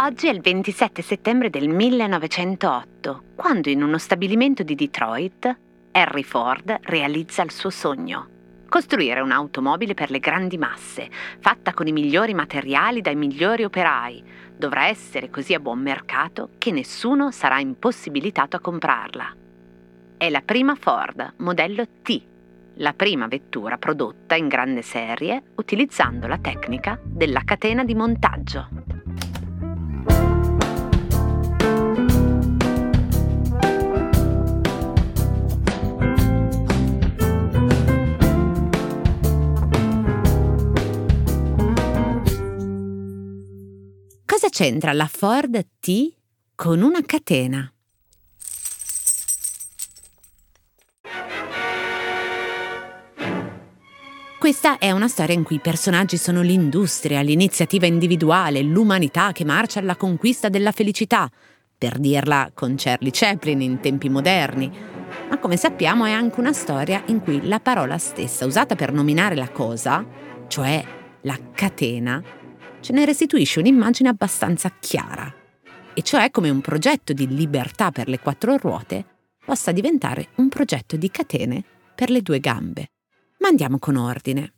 Oggi è il 27 settembre del 1908, quando in uno stabilimento di Detroit Henry Ford realizza il suo sogno. Costruire un'automobile per le grandi masse, fatta con i migliori materiali dai migliori operai, dovrà essere così a buon mercato che nessuno sarà impossibilitato a comprarla. È la prima Ford modello T, la prima vettura prodotta in grande serie utilizzando la tecnica della catena di montaggio. Cosa c'entra la Ford T con una catena? Questa è una storia in cui i personaggi sono l'industria, l'iniziativa individuale, l'umanità che marcia alla conquista della felicità, per dirla con Charlie Chaplin in tempi moderni. Ma come sappiamo è anche una storia in cui la parola stessa usata per nominare la cosa, cioè la catena, ce ne restituisce un'immagine abbastanza chiara, e cioè come un progetto di libertà per le quattro ruote possa diventare un progetto di catene per le due gambe. Ma andiamo con ordine.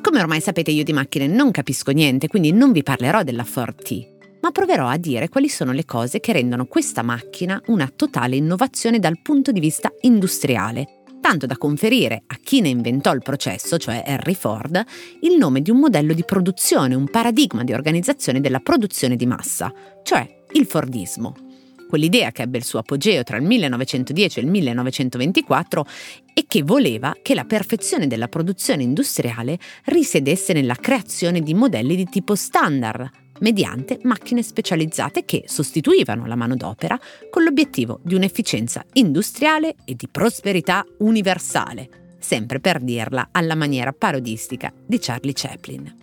Come ormai sapete io di macchine non capisco niente, quindi non vi parlerò della Ford T, ma proverò a dire quali sono le cose che rendono questa macchina una totale innovazione dal punto di vista industriale, tanto da conferire a chi ne inventò il processo, cioè Henry Ford, il nome di un modello di produzione, un paradigma di organizzazione della produzione di massa, cioè il Fordismo quell'idea che ebbe il suo apogeo tra il 1910 e il 1924 e che voleva che la perfezione della produzione industriale risiedesse nella creazione di modelli di tipo standard, mediante macchine specializzate che sostituivano la manodopera con l'obiettivo di un'efficienza industriale e di prosperità universale, sempre per dirla alla maniera parodistica di Charlie Chaplin.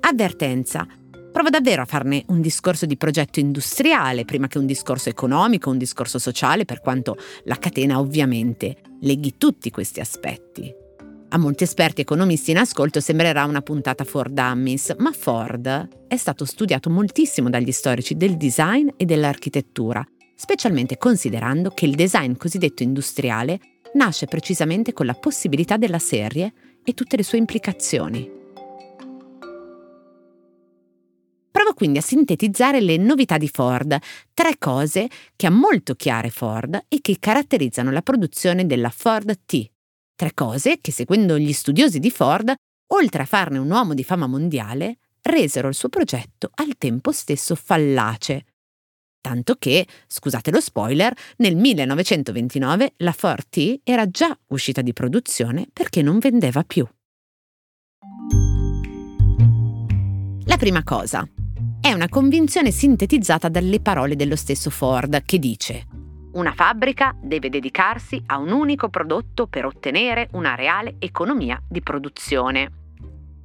Avvertenza Provo davvero a farne un discorso di progetto industriale prima che un discorso economico, un discorso sociale, per quanto la catena ovviamente leghi tutti questi aspetti. A molti esperti economisti in ascolto sembrerà una puntata for dummies, ma Ford è stato studiato moltissimo dagli storici del design e dell'architettura, specialmente considerando che il design cosiddetto industriale nasce precisamente con la possibilità della serie e tutte le sue implicazioni. Provo quindi a sintetizzare le novità di Ford, tre cose che ha molto chiare Ford e che caratterizzano la produzione della Ford T. Tre cose che, seguendo gli studiosi di Ford, oltre a farne un uomo di fama mondiale, resero il suo progetto al tempo stesso fallace. Tanto che, scusate lo spoiler, nel 1929 la Ford T era già uscita di produzione perché non vendeva più. La prima cosa, è una convinzione sintetizzata dalle parole dello stesso Ford che dice una fabbrica deve dedicarsi a un unico prodotto per ottenere una reale economia di produzione.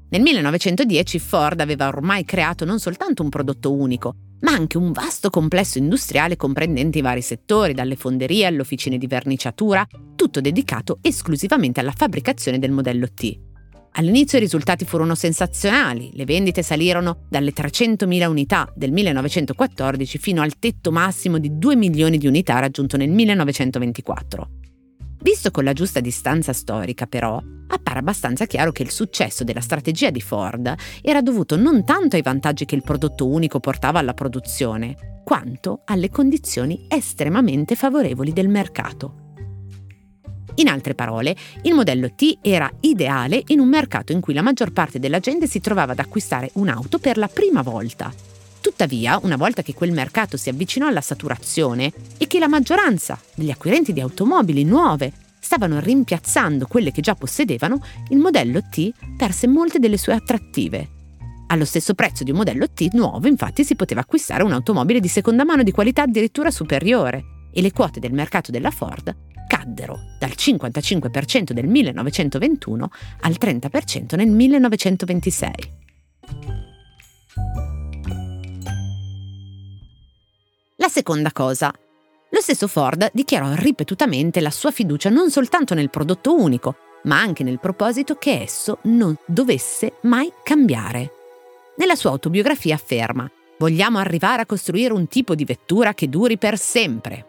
Nel 1910 Ford aveva ormai creato non soltanto un prodotto unico, ma anche un vasto complesso industriale comprendente i vari settori, dalle fonderie alle officine di verniciatura, tutto dedicato esclusivamente alla fabbricazione del modello T. All'inizio i risultati furono sensazionali, le vendite salirono dalle 300.000 unità del 1914 fino al tetto massimo di 2 milioni di unità raggiunto nel 1924. Visto con la giusta distanza storica, però, appare abbastanza chiaro che il successo della strategia di Ford era dovuto non tanto ai vantaggi che il prodotto unico portava alla produzione, quanto alle condizioni estremamente favorevoli del mercato. In altre parole, il modello T era ideale in un mercato in cui la maggior parte della gente si trovava ad acquistare un'auto per la prima volta. Tuttavia, una volta che quel mercato si avvicinò alla saturazione e che la maggioranza degli acquirenti di automobili nuove stavano rimpiazzando quelle che già possedevano, il modello T perse molte delle sue attrattive. Allo stesso prezzo di un modello T nuovo, infatti, si poteva acquistare un'automobile di seconda mano di qualità addirittura superiore e le quote del mercato della Ford caddero dal 55% del 1921 al 30% nel 1926. La seconda cosa. Lo stesso Ford dichiarò ripetutamente la sua fiducia non soltanto nel prodotto unico, ma anche nel proposito che esso non dovesse mai cambiare. Nella sua autobiografia afferma Vogliamo arrivare a costruire un tipo di vettura che duri per sempre.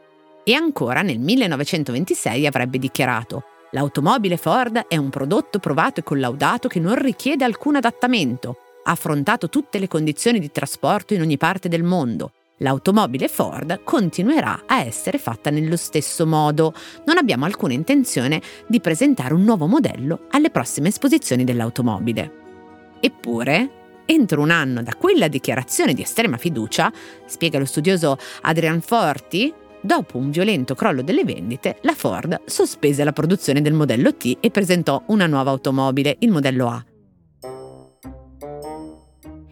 E ancora nel 1926 avrebbe dichiarato L'automobile Ford è un prodotto provato e collaudato che non richiede alcun adattamento, ha affrontato tutte le condizioni di trasporto in ogni parte del mondo. L'automobile Ford continuerà a essere fatta nello stesso modo. Non abbiamo alcuna intenzione di presentare un nuovo modello alle prossime esposizioni dell'automobile. Eppure, entro un anno da quella dichiarazione di estrema fiducia, spiega lo studioso Adrian Forti, dopo un violento crollo delle vendite, la Ford sospese la produzione del modello T e presentò una nuova automobile, il modello A.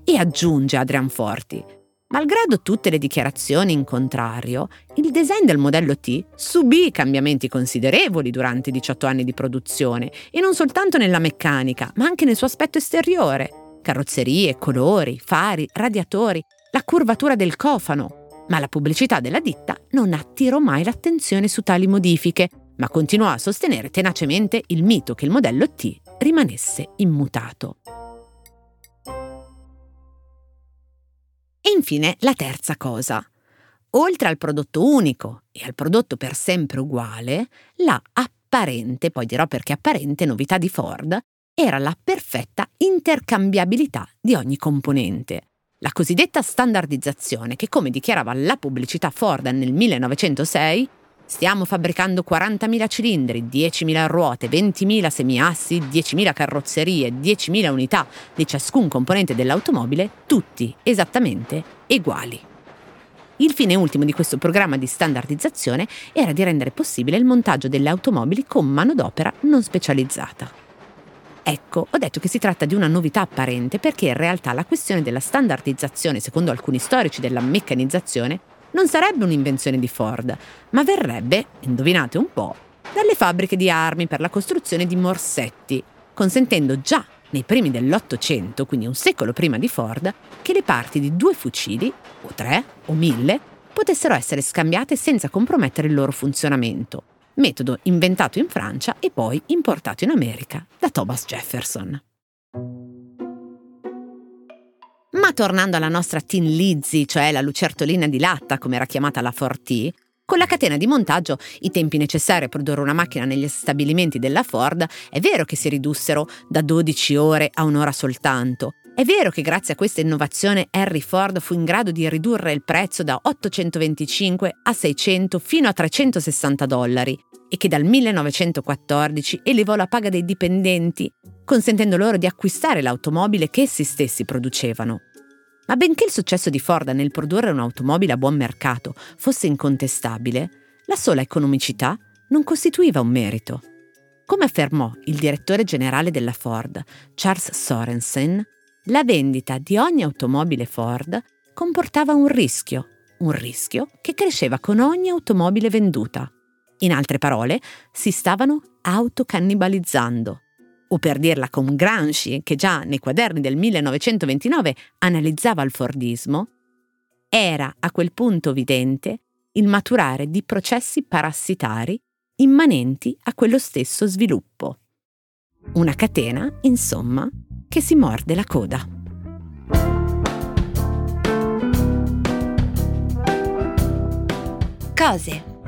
E aggiunge Adrian Forti, Malgrado tutte le dichiarazioni in contrario, il design del modello T subì cambiamenti considerevoli durante i 18 anni di produzione, e non soltanto nella meccanica, ma anche nel suo aspetto esteriore carrozzerie, colori, fari, radiatori, la curvatura del cofano. Ma la pubblicità della ditta non attirò mai l'attenzione su tali modifiche, ma continuò a sostenere tenacemente il mito che il modello T rimanesse immutato. E infine la terza cosa. Oltre al prodotto unico e al prodotto per sempre uguale, la apparente, poi dirò perché apparente, novità di Ford era la perfetta intercambiabilità di ogni componente. La cosiddetta standardizzazione che, come dichiarava la pubblicità Ford nel 1906, stiamo fabbricando 40.000 cilindri, 10.000 ruote, 20.000 semiassi, 10.000 carrozzerie, 10.000 unità di ciascun componente dell'automobile, tutti esattamente uguali. Il fine ultimo di questo programma di standardizzazione era di rendere possibile il montaggio delle automobili con manodopera non specializzata. Ecco, ho detto che si tratta di una novità apparente perché in realtà la questione della standardizzazione, secondo alcuni storici della meccanizzazione, non sarebbe un'invenzione di Ford, ma verrebbe, indovinate un po', dalle fabbriche di armi per la costruzione di morsetti, consentendo già nei primi dell'Ottocento, quindi un secolo prima di Ford, che le parti di due fucili, o tre, o mille, potessero essere scambiate senza compromettere il loro funzionamento metodo inventato in Francia e poi importato in America da Thomas Jefferson. Ma tornando alla nostra Tin Lizzy, cioè la lucertolina di latta come era chiamata la Forti, con la catena di montaggio i tempi necessari a produrre una macchina negli stabilimenti della Ford è vero che si ridussero da 12 ore a un'ora soltanto, è vero che grazie a questa innovazione Henry Ford fu in grado di ridurre il prezzo da 825 a 600 fino a 360 dollari e che dal 1914 elevò la paga dei dipendenti, consentendo loro di acquistare l'automobile che essi stessi producevano. Ma benché il successo di Ford nel produrre un'automobile a buon mercato fosse incontestabile, la sola economicità non costituiva un merito. Come affermò il direttore generale della Ford, Charles Sorensen, la vendita di ogni automobile Ford comportava un rischio, un rischio che cresceva con ogni automobile venduta. In altre parole, si stavano autocannibalizzando. O per dirla con Gramsci, che già nei quaderni del 1929 analizzava il Fordismo, era a quel punto evidente il maturare di processi parassitari immanenti a quello stesso sviluppo. Una catena, insomma, che si morde la coda. Cose